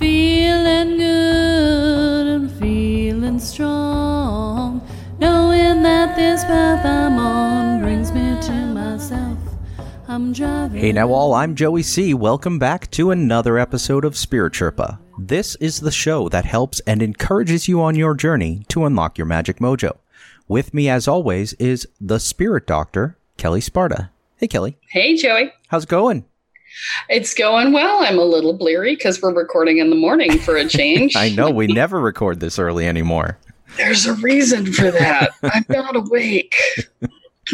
feeling good and feeling strong. Knowing that this path I'm on brings me to myself. I'm driving. Hey now all, I'm Joey C. Welcome back to another episode of Spirit Sherpa. This is the show that helps and encourages you on your journey to unlock your magic mojo. With me as always is the Spirit Doctor, Kelle Sparta. Hey Kelle, Hey, Joey. how's it going? It's going well. I'm a little bleary because we're recording in the morning for a change. I know we never record this early anymore. There's a reason for that. I'm not awake.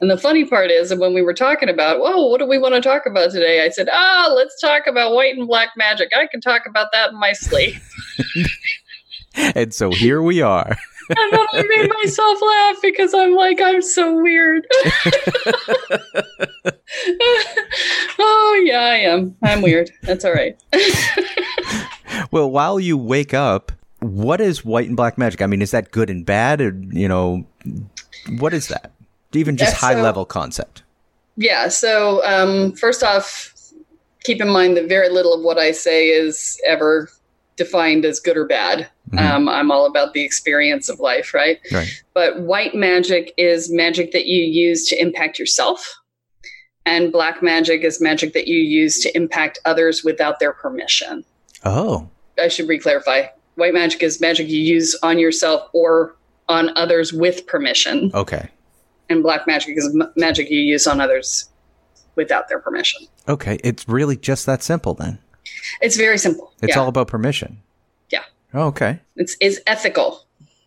and the funny part is that when we were talking about, whoa, what do we want to talk about today? I said, ah, let's talk about white and black magic. I can talk about that in my sleep. And so here we are. And then I made myself laugh because I'm like, I'm so weird. oh, yeah, I am. I'm weird. That's all right. Well, while you wake up, what is white and black magic? I mean, is that good and bad? Or, you know, what is that? Even just Yeah, so- high level concept. Yeah. So, um, first off, keep in mind that very little of what I say is ever defined as good or bad. Mhm. Um, I'm all about the experience of life, right? Right. But white magic is magic that you use to impact yourself, and black magic is magic that you use to impact others without their permission. Oh, I should re-clarify. White magic is magic you use on yourself or on others with permission, okay. and black magic is m- magic you use on others without their permission. Okay. It's really just that simple then. It's very simple. It's yeah. all about permission. Oh, okay. it's it's ethical.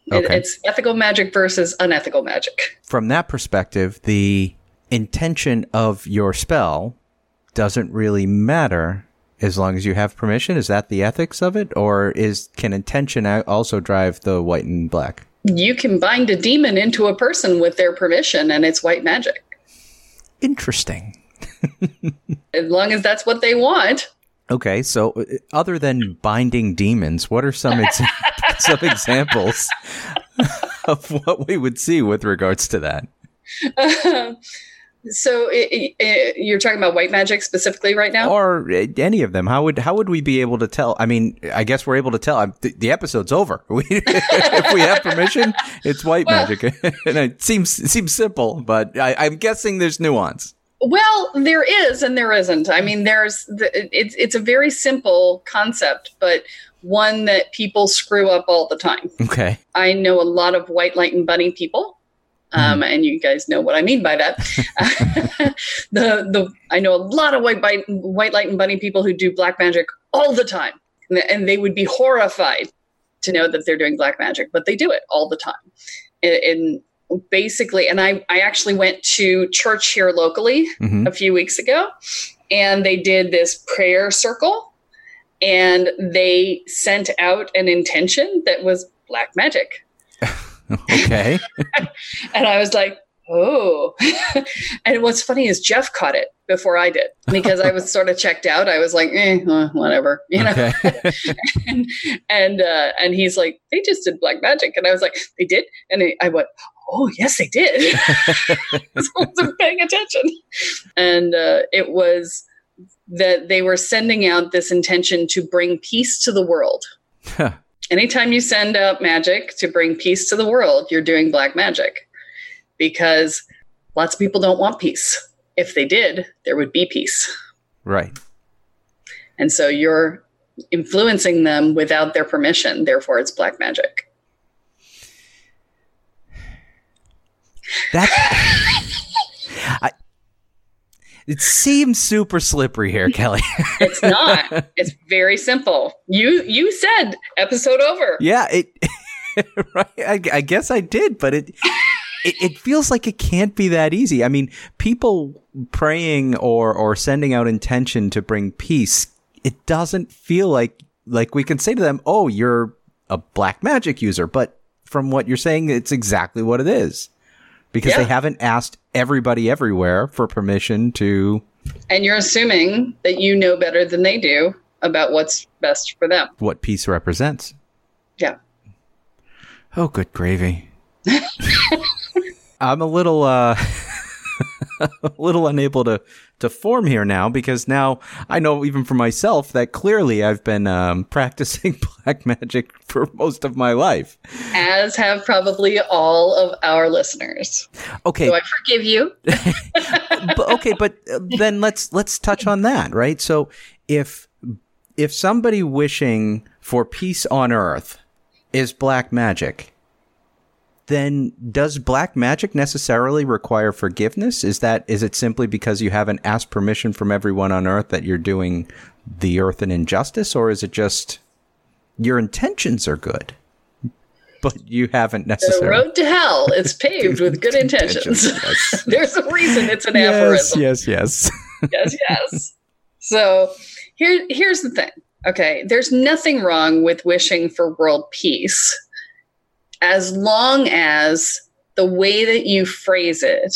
It- Okay. it's ethical magic versus unethical magic. From that perspective, the intention of your spell doesn't really matter as long as you have permission. Is that the ethics of it, or is can intention also drive the white and black? You can bind a demon into a person with their permission, and it's white magic. Interesting. As long as that's what they want. Okay, so uh, other than binding demons, what are some ex- some examples of what we would see with regards to that? so i i you're talking about white magic specifically right now? or uh, any of them. How would how would we be able to tell? I mean i guess we're able to tell I'm, the, the episode's over. If we have permission it's white Well- magic. And it seems it seems simple but I, i'm guessing there's nuance Well, there is and there isn't. I mean, there's the, it's it's a very simple concept, but one that people screw up all the time. okay I know a lot of white light and bunny people. Um, and you guys know what I mean by that. the the I know a lot of white white white light and bunny people who do black magic all the time, and, and they would be horrified to know that they're doing black magic, but they do it all the time. And basically, and I I actually went to church here locally hmm a few weeks ago, and they did this prayer circle. and they sent out an intention that was black magic. okay. and I was like, oh. and what's funny is Jeff caught it before I did because I was sort of checked out. I was like, eh, uh, whatever, you know. Okay. and and uh, and he's like, they just did black magic, and I was like, they did, and I went, oh yes, they did. so I wasn't paying attention, and uh, it was that they were sending out this intention to bring peace to the world. Anytime you send out magic to bring peace to the world, you're doing black magic because lots of people don't want peace. If they did, there would be peace. Right. And so you're influencing them without their permission. Therefore, it's black magic. That I, it seems super slippery here, Kelle. it's not. It's very simple. You you said episode over. Yeah, it right. I, I guess I did, but it, it it feels like it can't be that easy. I mean, people praying or or sending out intention to bring peace. It doesn't feel like like we can say to them, "Oh, you're a black magic user," but from what you're saying, it's exactly what it is because yeah. they haven't asked everybody everywhere for permission to. And you're assuming that you know better than they do about what's best for them. What peace represents. Yeah. Oh, good gravy. I'm a little uh a little unable to to form here now because now I know even for myself that clearly I've been um, practicing black magic for most of my life. As have probably all of our listeners. Okay, so I forgive you. but, okay, but uh, then let's let's touch on that, right? So if if somebody wishing for peace on earth is black magic, then does black magic necessarily require forgiveness? Is that is it simply because you haven't asked permission from everyone on earth that you're doing the earth an injustice or is it just your intentions are good? But you haven't necessarily. The road to hell is paved with good intentions. Yes. There's a reason it's an yes, aphorism. Yes, yes, yes, yes. So here, here's the thing. Okay, there's nothing wrong with wishing for world peace as long as the way that you phrase it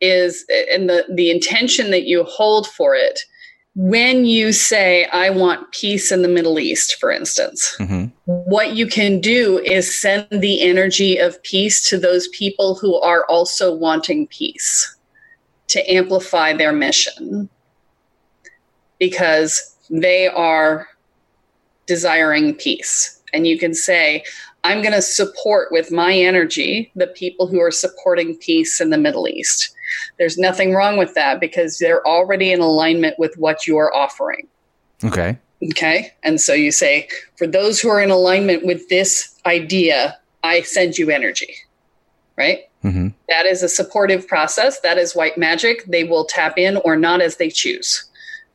is and the, the intention that you hold for it when you say i want peace in the middle east for instance mm-hmm. what you can do is send the energy of peace to those people who are also wanting peace to amplify their mission because they are desiring peace and you can say I'm going to support with my energy the people who are supporting peace in the Middle East. There's nothing wrong with that because they're already in alignment with what you are offering. Okay. Okay. And so you say, for those who are in alignment with this idea, I send you energy. Right? Mm-hmm. That is a supportive process. That is white magic. They will tap in or not as they choose,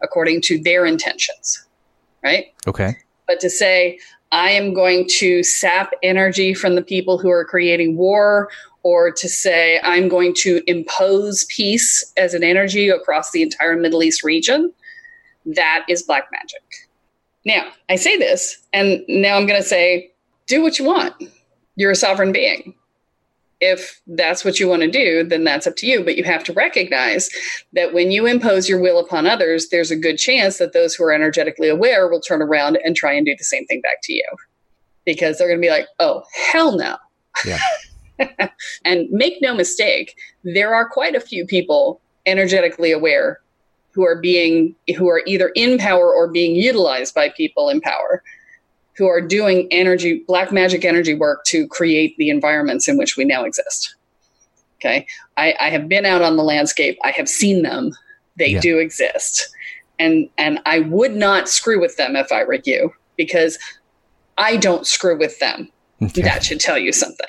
according to their intentions. Right? Okay. But to say, I am going to sap energy from the people who are creating war, or to say, I'm going to impose peace as an energy across the entire Middle East region, that is black magic. Now, I say this, and now I'm going to say, do what you want. You're a sovereign being if that's what you want to do, then that's up to you. But you have to recognize that when you impose your will upon others, there's a good chance that those who are energetically aware will turn around and try and do the same thing back to you because they're going to be like, oh, hell no. Yeah. and make no mistake, there are quite a few people energetically aware who are being who are either in power or being utilized by people in power who are doing energy, black magic energy work to create the environments in which we now exist. Okay. I, I have been out on the landscape. I have seen them. They yeah. do exist. And and I would not screw with them if I were you, because I don't screw with them. Okay. That should tell you something.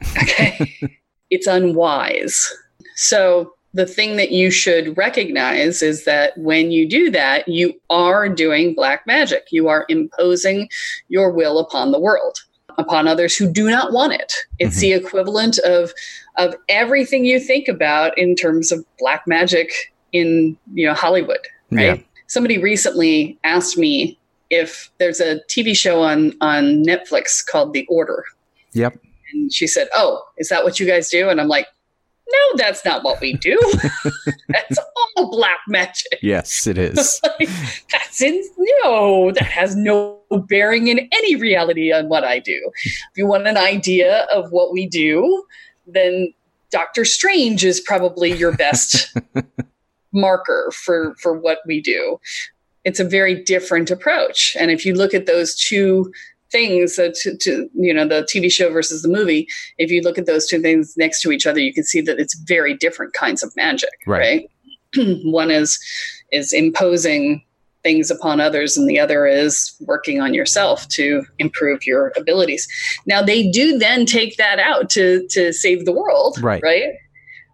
Okay. it's unwise. So the thing that you should recognize is that when you do that, you are doing black magic. You are imposing your will upon the world, upon others who do not want it. It's mm-hmm. the equivalent of of everything you think about in terms of black magic in you know Hollywood, right? Yeah. Somebody recently asked me if there's a TV show on on Netflix called The Order, Yep. and she said, "Oh, is that what you guys do?" And I'm like, "No, that's not what we do. that's all black magic. Yes, it is. Like, that's in no, that has no bearing in any reality on what I do. If you want an idea of what we do, then Doctor Strange is probably your best marker for for what we do. It's a very different approach, and if you look at those two things uh, to, to you know the TV show versus the movie, if you look at those two things next to each other, you can see that it's very different kinds of magic, Right. right? One is is imposing things upon others and the other is working on yourself to improve your abilities now they do then take that out to to save the world Right. right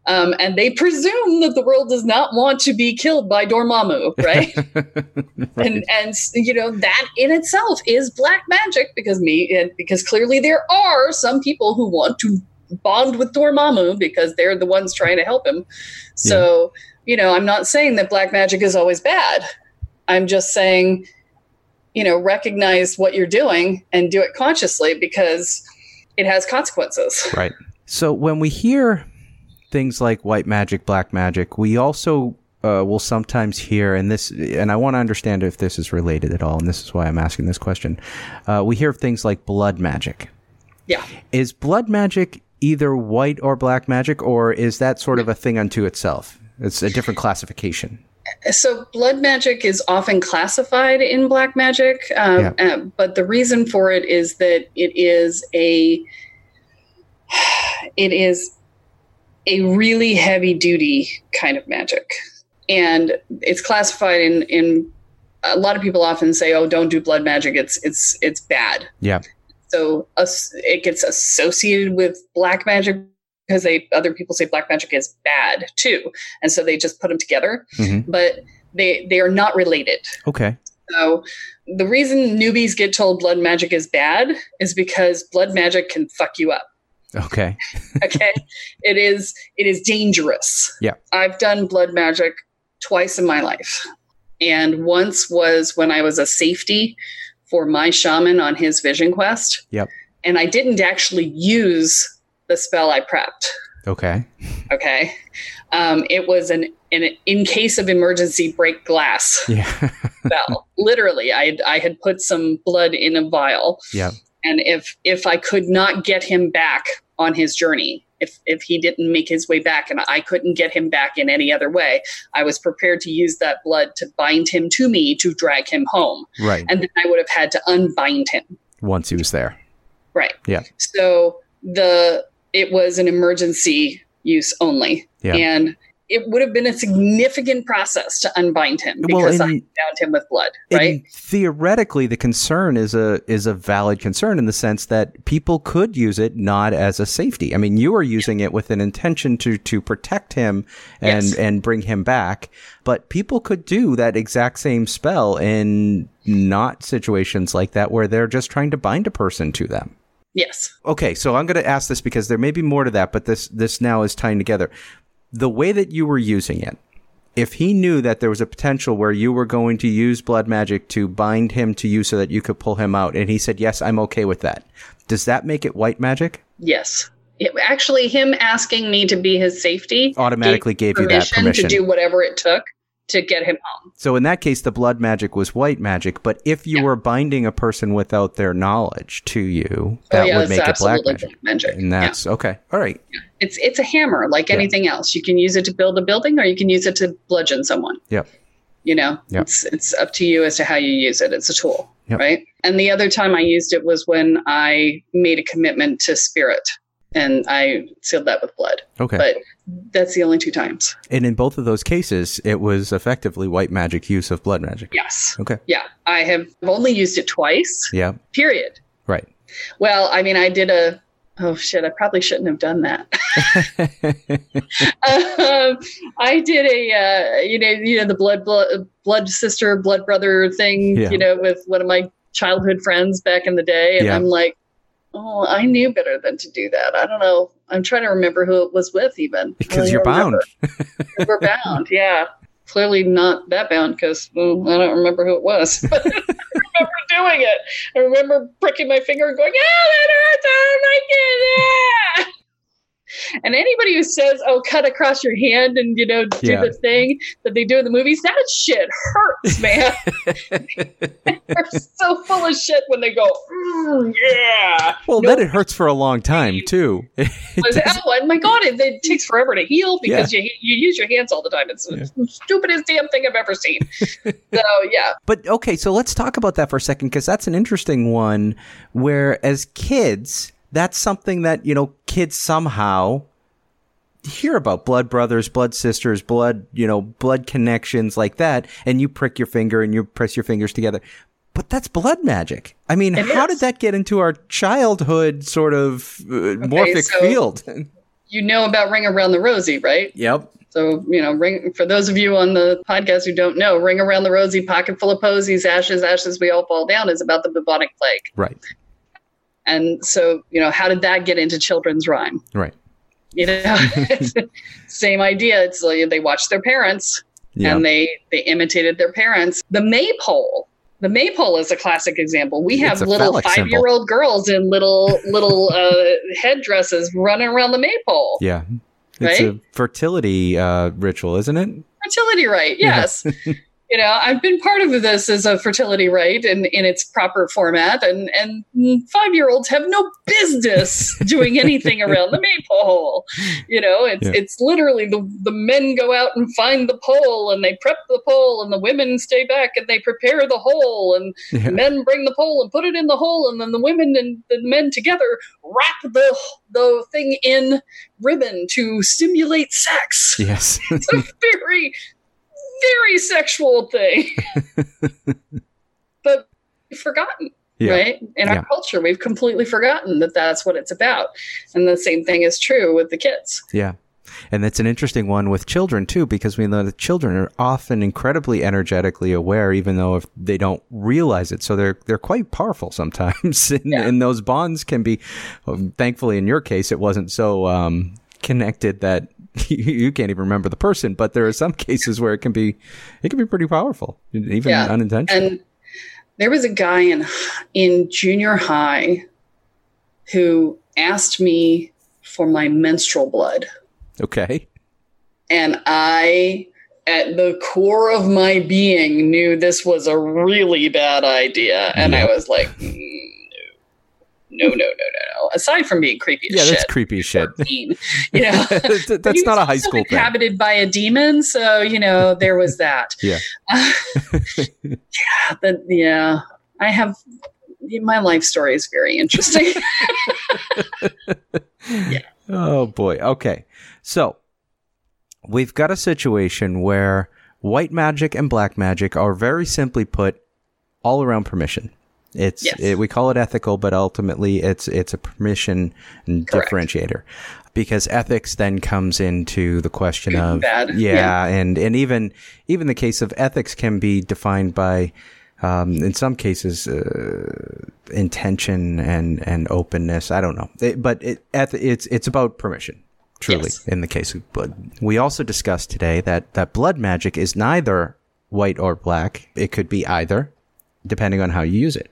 um, and they presume that the world does not want to be killed by Dormammu, right? Right. And and you know that in itself is black magic because me and because clearly there are some people who want to bond with Dormammu because they're the ones trying to help him. So you know, I'm not saying that black magic is always bad. I'm just saying, you know, recognize what you're doing and do it consciously because it has consequences. Right. So when we hear things like white magic, black magic, we also uh, will sometimes hear, and this, and I want to understand if this is related at all, and this is why I'm asking this question. Uh, we hear of things like blood magic. Yeah. Is blood magic either white or black magic, or is that sort of a thing unto itself? It's a different classification. So, blood magic is often classified in black magic, um, uh, but the reason for it is that it is a it is a really heavy duty kind of magic, and it's classified in in a lot of people often say, "Oh, don't do blood magic; it's it's it's bad." Yeah. So us it gets associated with black magic because they other people say black magic is bad too, and so they just put them together. Mhm. But they they are not related. Okay. So the reason newbies get told blood magic is bad is because blood magic can fuck you up. Okay. Okay, it is it is dangerous. Yeah. I've done blood magic twice in my life, and once was when I was a safety for my shaman on his vision quest. Yep. And I didn't actually use the spell I prepped. Okay. Okay. Um, it was an, an in case of emergency break glass Yeah. spell. Literally, I I had put some blood in a vial, yeah. And if if I could not get him back on his journey, if if he didn't make his way back, and I couldn't get him back in any other way, I was prepared to use that blood to bind him to me to drag him home, Right. and then I would have had to unbind him. Once he was there. Right. Yeah. So the it was an emergency use only. Yeah. And it would have been a significant process to unbind him Well, because I bound him with blood, right? theoretically, the concern is a is a valid concern in the sense that people could use it not as a safety. I mean, you are using it with an intention to to protect him and Yes. and bring him back, but people could do that exact same spell in not situations like that where they're just trying to bind a person to them. Yes. Okay, so I'm going to ask this because there may be more to that, but this this now is tying together. The way that you were using it, if he knew that there was a potential where you were going to use blood magic to bind him to you so that you could pull him out, and he said, "Yes, I'm okay with that," does that make it white magic? Yes. It, actually, him asking me to be his safety Automatically gave you that permission. to do whatever it took to get him home. So in that case, the blood magic was white magic. But if you Yeah. were binding a person without their knowledge to you, that oh, yeah, would make it black magic. black magic. And Yeah. that's okay. All right. It's it's a hammer like Yeah. anything else. You can use it to build a building or you can use it to bludgeon someone. Yeah. You know, it's it's up to you as to how you use it. It's a tool, right? And the other time I used it was when I made a commitment to spirit and I sealed that with blood. Okay. But that's the only two times. And in both of those cases, it was effectively white magic use of blood magic. Yes. Okay. Yeah. I have only used it twice. Yeah. Period. Right. Well, I mean, I did a. Oh shit! I probably shouldn't have done that. um, I did a, uh, you know, you know, the blood, blood, blood sister, blood brother thing, Yeah. you know, with one of my childhood friends back in the day, and Yeah. I'm like, oh, I knew better than to do that. I don't know. I'm trying to remember who it was with, even because you're bound. We're bound, yeah. Clearly not that bound because well, I don't remember who it was. But I remember doing it. I remember pricking my finger and going, "Oh, that hurts! Oh my goodness!" And anybody who says, "Oh, cut across your hand and you know do Yeah. the thing that they do in the movies," that shit hurts, man. They're so full of shit when they go, "Mm, "Yeah." well, No. then it hurts for a long time too. It I said, does- oh, and my God, it, it takes forever to heal because you you use your hands all the time. It's the stupidest damn thing I've ever seen. so yeah, But okay, so let's talk about that for a second because that's an interesting one. Where as kids, that's something that you know kids somehow hear about blood brothers, blood sisters, blood you know blood connections like that, and you prick your finger and you press your fingers together. But that's blood magic. I mean, It how is. did that get into our childhood sort of uh, morphic so- field? you know about Ring Around the Rosie, right? yep. So you know, ring for those of you on the podcast who don't know, Ring Around the Rosie, Pocket Full of Posies, Ashes, Ashes, We All Fall Down is about the bubonic plague. Right. And so you know, how did that get into children's rhyme? Right. You know, it's the same idea. It's like they watched their parents Yeah. and they they imitated their parents. The maypole. The maypole is a classic example. We have little five year old girls in little little uh, headdresses running around the maypole. yeah. It's Right? a fertility uh, ritual, isn't it? Fertility rite, Yeah. you know, I've been part of this as a fertility rite in, in its proper format, and and five year olds have no business doing anything around the maypole. You know, it's Yeah. it's literally the the men go out and find the pole, and they prep the pole, and the women stay back and they prepare the hole, and Yeah. men bring the pole and put it in the hole, and then the women and the men together wrap the the thing in ribbon to stimulate sex Yes. it's a very, very sexual thing. but we've forgotten, Yeah. right? In our culture, we've completely forgotten that that's what it's about. And the same thing is true with the kids. Yeah. And that's an interesting one with children too, because we know that children are often incredibly energetically aware, even though if they don't realize it. So they're they're quite powerful sometimes, and, Yeah. and those bonds can be. um, thankfully, in your case, it wasn't so um, connected that you, can't even remember the person. But there are some cases where it can be, it can be pretty powerful, even Yeah. unintentional. And there was a guy in in junior high who asked me for my menstrual blood. okay. And I, at the core of my being, knew this was a really bad idea. And I was like, "Mm, no, no, no, no, Aside from being creepy as Yeah, shit. that's creepy shit. 14, you know, that's not a high school thing. inhabited by a demon, so you know there was that. Yeah. yeah, that, yeah. I have my life story is very interesting. yeah. Oh boy. Okay. So we've got a situation where white magic and black magic are very simply put all around permission. It's Yes. it, we call it ethical, but ultimately it's it's a permission Correct. differentiator because ethics then comes into the question Good of bad. yeah, Yeah. and and even even the case of ethics can be defined by um, in some cases uh, intention and and openness. I don't know, It- but it, eth- it's it's about permission. Truly, Yes. in the case of blood, we also discussed today that that blood magic is neither white or black. It could be either, depending on how you use it.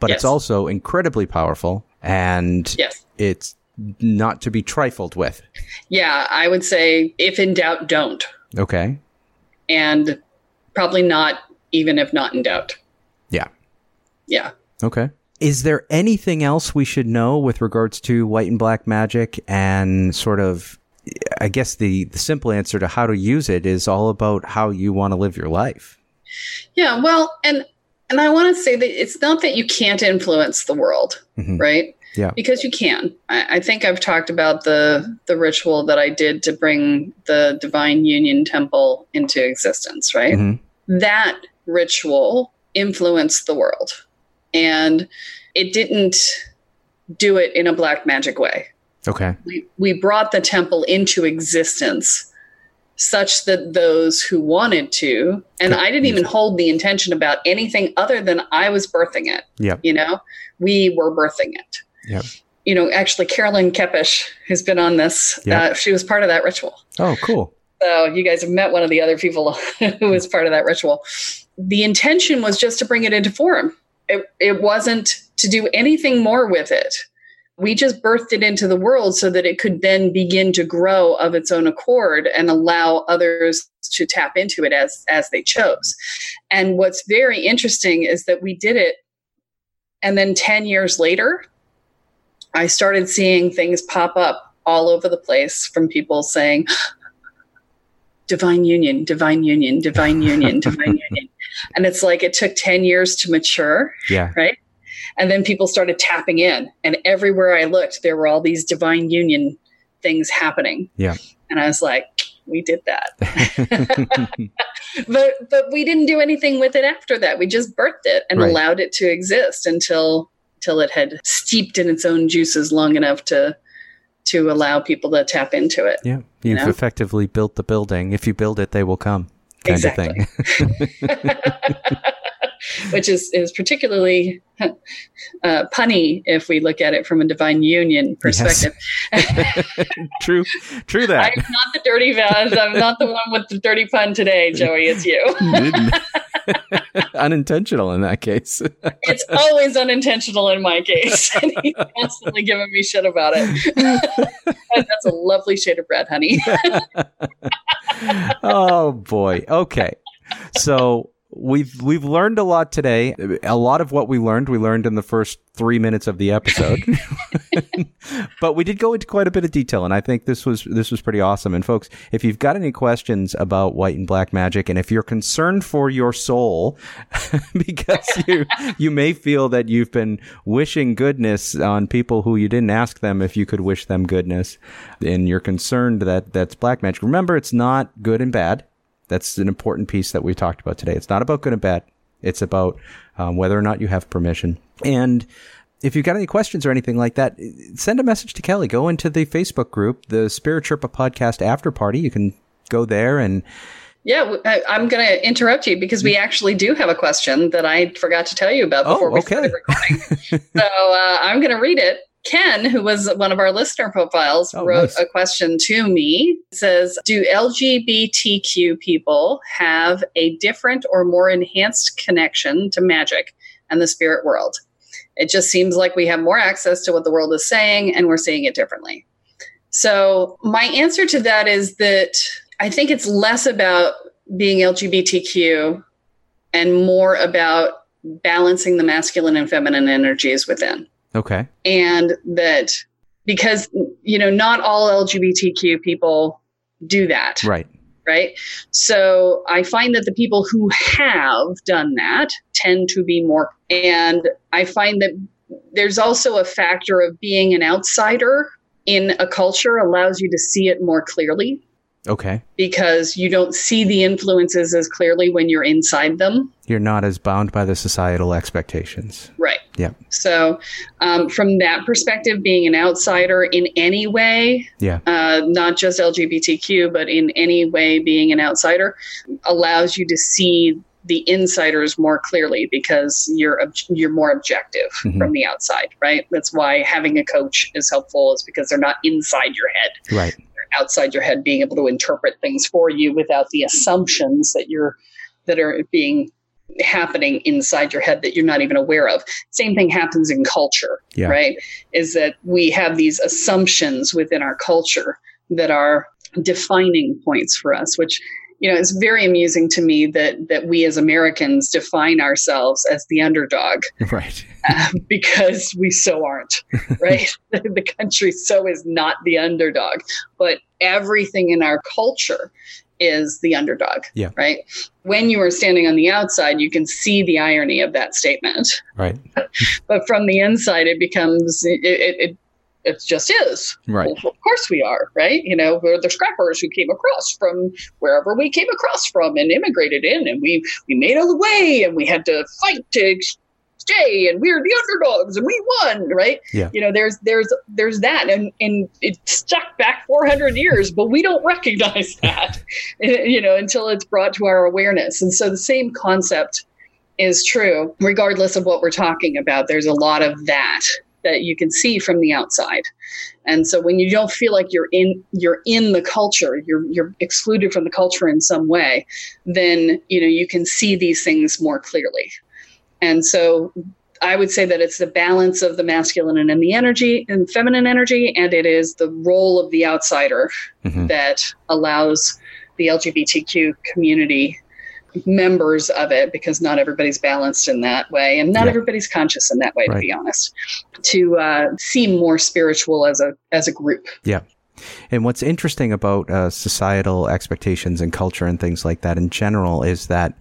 But it's also incredibly powerful, and yes. it's not to be trifled with. Yeah, I would say if in doubt, don't. Okay. And probably not even if not in doubt. Yeah. Yeah. Okay. Is there anything else we should know with regards to white and black magic and sort of I guess the, the simple answer to how to use it is all about how you want to live your life. Yeah, well, and and I want to say that it's not that you can't influence the world, Mhm. right? Yeah. Because you can. I, I think I've talked about the the ritual that I did to bring the Divine Union Temple into existence, right? Mhm. That ritual influenced the world, and it didn't do it in a black magic way Okay. we, we brought the temple into existence such that those who wanted to and i didn't even hold the intention about anything other than i was birthing it Yeah. you know we were birthing it Yeah. you know actually carolyn kepish who's been on this Yep. uh, she was part of that ritual Oh, cool. so you guys have met one of the other people who was part of that ritual the intention was just to bring it into form it, it wasn't to do anything more with it. We just birthed it into the world so that it could then begin to grow of its own accord and allow others to tap into it as as they chose. And what's very interesting is that we did it and then 10 years later I started seeing things pop up all over the place from people saying divine union, divine union, divine union, divine union. And it's like it took 10 years to mature. Yeah. Right. And then people started tapping in, and everywhere I looked, there were all these divine union things happening. Yeah. And I was like, we did that. but but we didn't do anything with it after that. We just birthed it and Right. allowed it to exist until until it had steeped in its own juices long enough to to allow people to tap into it. yeah. You've know? effectively built the building. If you build it, they will come. Kind Exactly. of thing. Which is is particularly uh, punny if we look at it from a divine union perspective. true. True that. I'm not the dirty vase. I'm not the one with the dirty pun today, Joey. It's you. Unintentional in that case. It's always unintentional in my case. And he's constantly giving me shit about it. That's a lovely shade of red, honey. oh boy. Okay. So we've we've learned a lot today. A lot of what we learned, we learned in the first three minutes of the episode. but we did go into quite a bit of detail, and I think this was this was pretty awesome. And folks, if you've got any questions about white and black magic, and if you're concerned for your soul, because you you may feel that you've been wishing goodness on people who you didn't ask them if you could wish them goodness, and you're concerned that that's black magic. Remember, it's not good and bad. That's an important piece that we talked about today. It's not about good and bad. It's about um, whether or not you have permission. And if you've got any questions or anything like that, send a message to Kelle. Go into the Facebook group, the Spirit Sherpa Podcast After Party. You can go there and Yeah, I, am going to interrupt you because we actually do have a question that I forgot to tell you about Oh, before we started recording. so uh, I'm going to read it. Ken, who was one of our listener profiles, Oh, wrote nice. a question to me. It says, "Do LGBTQ people have a different or more enhanced connection to magic and the spirit world? It just seems like we have more access to what the world is saying, and we're seeing it differently." So my answer to that is that I think it's less about being LGBTQ and more about balancing the masculine and feminine energies within. Okay, And that because, you know, not all LGBTQ people do that, right, right? So I find that the people who have done that tend to be more. And I find that there's also a factor of being an outsider in a culture allows you to see it more clearly okay. because you don't see the influences as clearly when you're inside them. You're not as bound by the societal expectations. Right. Yeah, So, um, from that perspective, being an outsider in any way, yeah, uh, not just LGBTQ, but in any way being an outsider, allows you to see the insiders more clearly because you're ob- you're more objective Mhm. from the outside, right? That's why having a coach is helpful, is because they're not inside your head. right, outside your head being able to interpret things for you without the assumptions that you're that are being happening inside your head that you're not even aware of same thing happens in culture Yeah. right is that we have these assumptions within our culture that are defining points for us which you know it's very amusing to me that that we as americans define ourselves as the underdog right. Um, because we so aren't, right? the country so is not the underdog, but everything in our culture is the underdog, Yeah. right? When you are standing on the outside, you can see the irony of that statement, Right. but from the inside, it becomes it. it, it it just is. Right. Well, of course we are, right? You know, we're the scrappers who came across from wherever we came across from and immigrated in, and we we made all the way, and we had to fight to stay, and we were the underdogs, and we won, right? Yeah. You know, there's there's there's that, and and it stuck back 400 years, but we don't recognize that, you know, until it's brought to our awareness, and so the same concept is true regardless of what we're talking about. There's a lot of that that you can see from the outside. And so when you don't feel like you're in you're in the culture, you're you're excluded from the culture in some way, then you know you can see these things more clearly. And so I would say that it's the balance of the masculine and the energy and feminine energy, and it is the role of the outsider Mhm. that allows the LGBTQ community members of it because not everybody's balanced in that way and not Yeah. everybody's conscious in that way Right. to be honest to uh, seem more spiritual as a as a group Yeah. And what's interesting about uh, societal expectations and culture and things like that in general is that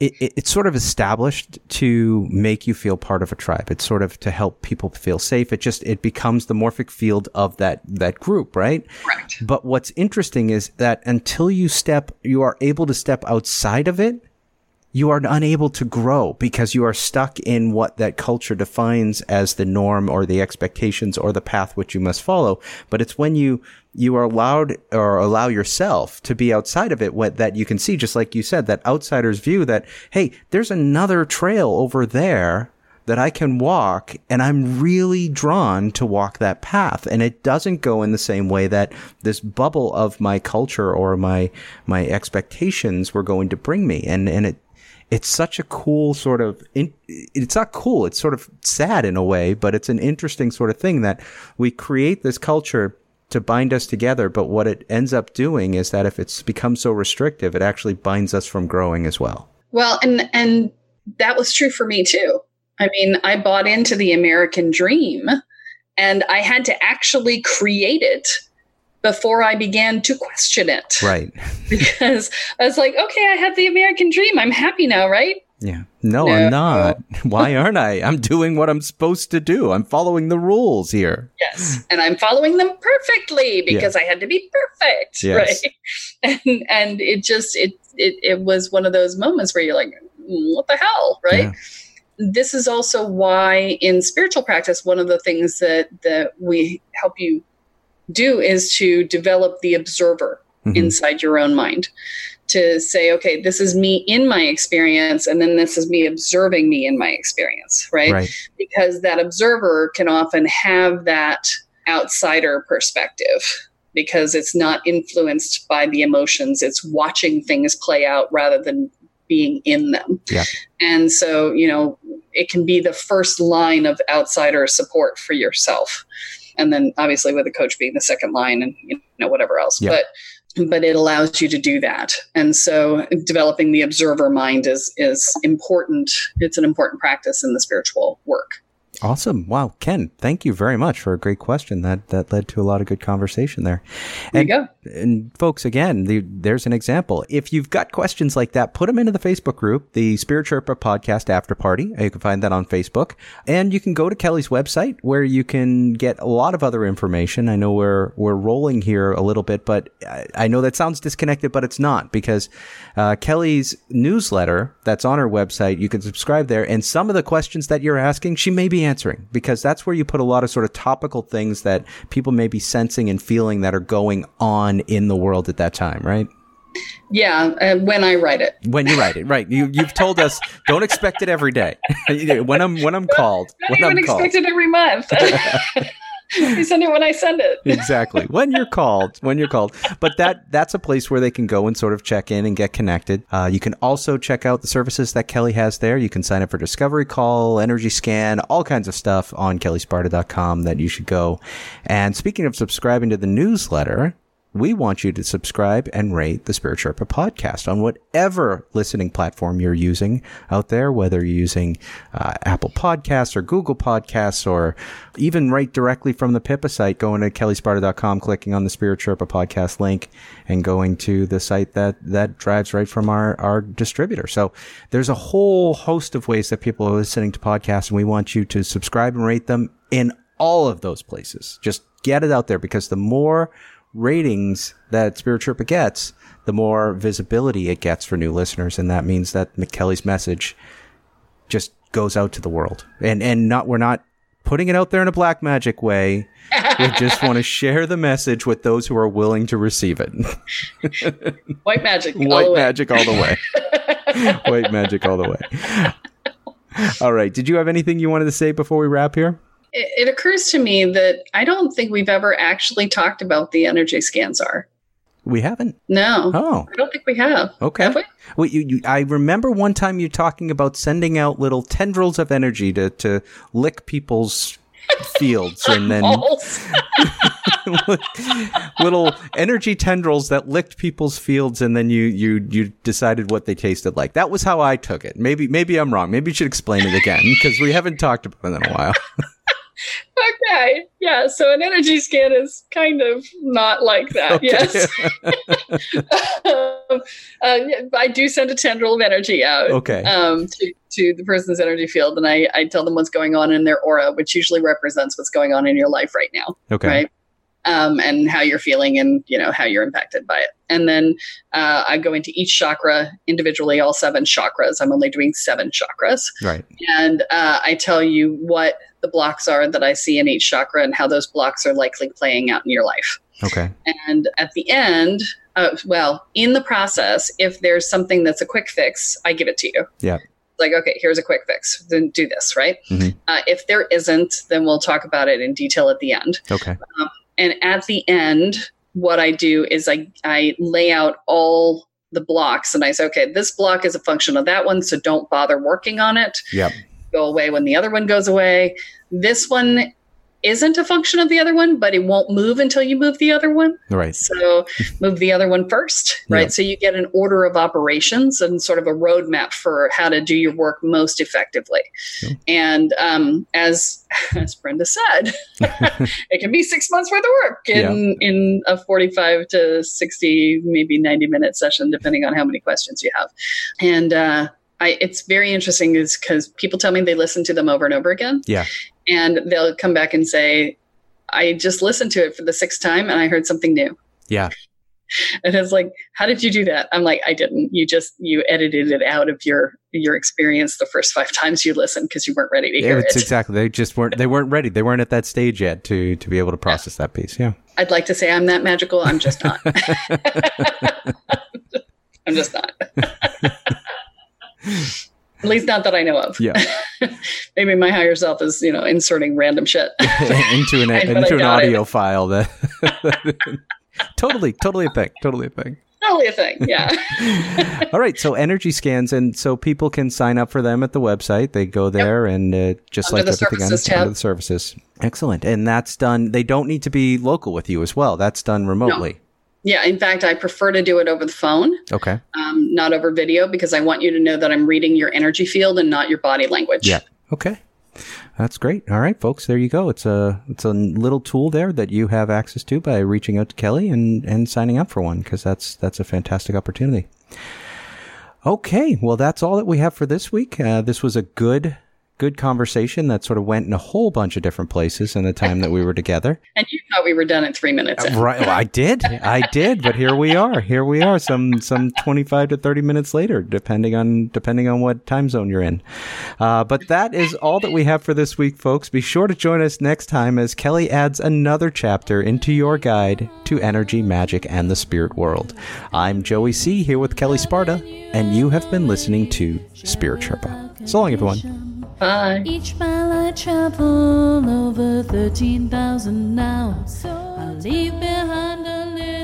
it, it, it's sort of established to make you feel part of a tribe. It's sort of to help people feel safe. It just it becomes the morphic field of that that group, right? correct But what's interesting is that until you step, you are able to step outside of it, you are unable to grow because you are stuck in what that culture defines as the norm or the expectations or the path which you must follow. But it's when you, you are allowed or allow yourself to be outside of it what, that you can see, just like you said, that outsider's view that, hey, there's another trail over there that I can walk and I'm really drawn to walk that path. And it doesn't go in the same way that this bubble of my culture or my, my expectations were going to bring me. And, and it, it's such a cool sort of, in, it's not cool. It's sort of sad in a way, but it's an interesting sort of thing that we create this culture to bind us together. But what it ends up doing is that if it's become so restrictive, it actually binds us from growing as well. well and and that was true for me too i mean i bought into the american dream and i had to actually create it before i began to question it Right. because I was like, okay, I have the American dream. I'm happy now, right? Yeah. No, No. I'm not. Why aren't I? I'm doing what I'm supposed to do. I'm following the rules here. Yes. And I'm following them perfectly because I had to be perfect. Yes. Right. And and it just it it it was one of those moments where you're like, "Mm, what the hell? Right. Yeah. This is also why in spiritual practice, one of the things that that we help you do is to develop the observer Mhm. inside your own mind to say, okay, this is me in my experience, and then this is me observing me in my experience, right? Right. Because that observer can often have that outsider perspective because it's not influenced by the emotions, it's watching things play out rather than being in them. Yeah. And so, you know, it can be the first line of outsider support for yourself. And then obviously with a coach being the second line and you know whatever else. Yeah. But but it allows you to do that. And so developing the observer mind is is important. It's an important practice in the spiritual work. Awesome. Wow. Ken, thank you very much for a great question. That that led to a lot of good conversation there. There And- you go. And folks, again, the, there's an example. If you've got questions like that, put them into the Facebook group, the Spirit Sherpa Podcast After Party. You can find that on Facebook. And you can go to Kelle's website where you can get a lot of other information. I know we're, we're rolling here a little bit, but I, I know that sounds disconnected, but it's not because uh, Kelle's newsletter that's on her website, you can subscribe there. And some of the questions that you're asking, she may be answering because that's where you put a lot of sort of topical things that people may be sensing and feeling that are going on in the world at that time, right? Yeah, uh, when I write it. When you write it, right? You you've told us don't expect it every day. when I'm when I'm called, Not when even I'm called, expect it every month. I send it when I send it. exactly when you're called when you're called but that that's a place where they can go and sort of check in and get connected uh, you can also check out the services that kelle has there you can sign up for discovery call energy scan all kinds of stuff on kellesparta.com that you should go and speaking of subscribing to the newsletter we want you to subscribe and rate the Spirit Sherpa podcast on whatever listening platform you're using out there, whether you're using uh, Apple Podcasts or Google Podcasts or even right directly from the Pippa site, going to kellesparta.com, clicking on the Spirit Sherpa podcast link and going to the site that, that drives right from our, our distributor. So there's a whole host of ways that people are listening to podcasts and we want you to subscribe and rate them in all of those places. Just get it out there because the more ratings that Spirit Sherpa gets, the more visibility it gets for new listeners, and that means that McKelly's message just goes out to the world. And and not we're not putting it out there in a black magic way. we just want to share the message with those who are willing to receive it. White magic. White magic all the way. White magic all the way. All right. Did you have anything you wanted to say before we wrap here? It, it occurs to me that I don't think we've ever actually talked about the energy scans are. We haven't. No, Oh, I don't think we have. okay. Have we? Well, you, you, I remember one time you talking about sending out little tendrils of energy to, to lick people's fields and then little energy tendrils that licked people's fields and then you, you, you decided what they tasted like. That was how I took it. Maybe, maybe I'm wrong. Maybe you should explain it again because we haven't talked about it in a while. Okay. Yeah. So an energy scan is kind of not like that. Okay. Yes. um, uh, I do send a tendril of energy out Okay. um, to, to the person's energy field, and I, I tell them what's going on in their aura, which usually represents what's going on in your life right now, Okay. right? Um, and how you're feeling, and you know how you're impacted by it. And then uh, I go into each chakra individually, all seven chakras. I'm only doing seven chakras Right. and uh, I tell you what the blocks are that I see in each chakra and how those blocks are likely playing out in your life. Okay. And at the end, uh, well, in the process, if there's something that's a quick fix, I give it to you. Yeah. Like, okay, here's a quick fix. Then do this, right? Mhm. Uh, if there isn't, then we'll talk about it in detail at the end. Okay. And at the end, what I do is I, I lay out all the blocks and I say, okay, this block is a function of that one, so don't bother working on it Yep. Go away when the other one goes away. This one isn't a function of the other one, but it won't move until you move the other one. Right. So move the other one first, right? Yeah. So you get an order of operations and sort of a roadmap for how to do your work most effectively. Yeah. And um, as as Brenda said, it can be six months worth of work in in a forty five to sixty, maybe ninety minute session, depending on how many questions you have. And uh, I, it's very interesting, is because people tell me they listen to them over and over again. Yeah. And they'll come back and say, I just listened to it for the sixth time and I heard something new. Yeah. And it's like, how did you do that? I'm like, I didn't. You just you edited it out of your your experience the first five times you listened because you weren't ready to Yeah, hear it's it. exactly. They just weren't. They weren't ready. They weren't at that stage yet to to be able to process that piece. Yeah. I'd like to say I'm that magical. I'm just not. I'm just not. At least not that I know of. Yeah. Maybe my higher self is, you know, inserting random shit. into an I into an got it. audio file that. totally, totally a thing. Totally a thing. Totally a thing. Yeah. All right, so energy scans, and so people can sign up for them at the website. They go there and uh, just Under like the everything else, under the services. Excellent, and that's done. They don't need to be local with you as well. That's done remotely. Yeah. In fact, I prefer to do it over the phone, Okay. um, not over video, because I want you to know that I'm reading your energy field and not your body language. Yeah. Okay. That's great. All right, folks. There you go. It's a it's a little tool there that you have access to by reaching out to Kelle and and signing up for one because that's that's a fantastic opportunity. Okay, well that's all that we have for this week. Uh, this was a good good conversation that sort of went in a whole bunch of different places in the time that we were together. And you thought we were done at three minutes in. Right, well, I did, I did, but here we are. Here we are. Some some twenty five to thirty minutes later, depending on depending on what time zone you're in. Uh, but that is all that we have for this week, folks. Be sure to join us next time as Kelle adds another chapter into your guide to energy, magic, and the spirit world. I'm Joey C here with Kelle Sparta, and you have been listening to Spirit Sherpa. So long, everyone. Bye. Each mile I travel over 13,000 now. So I leave behind a little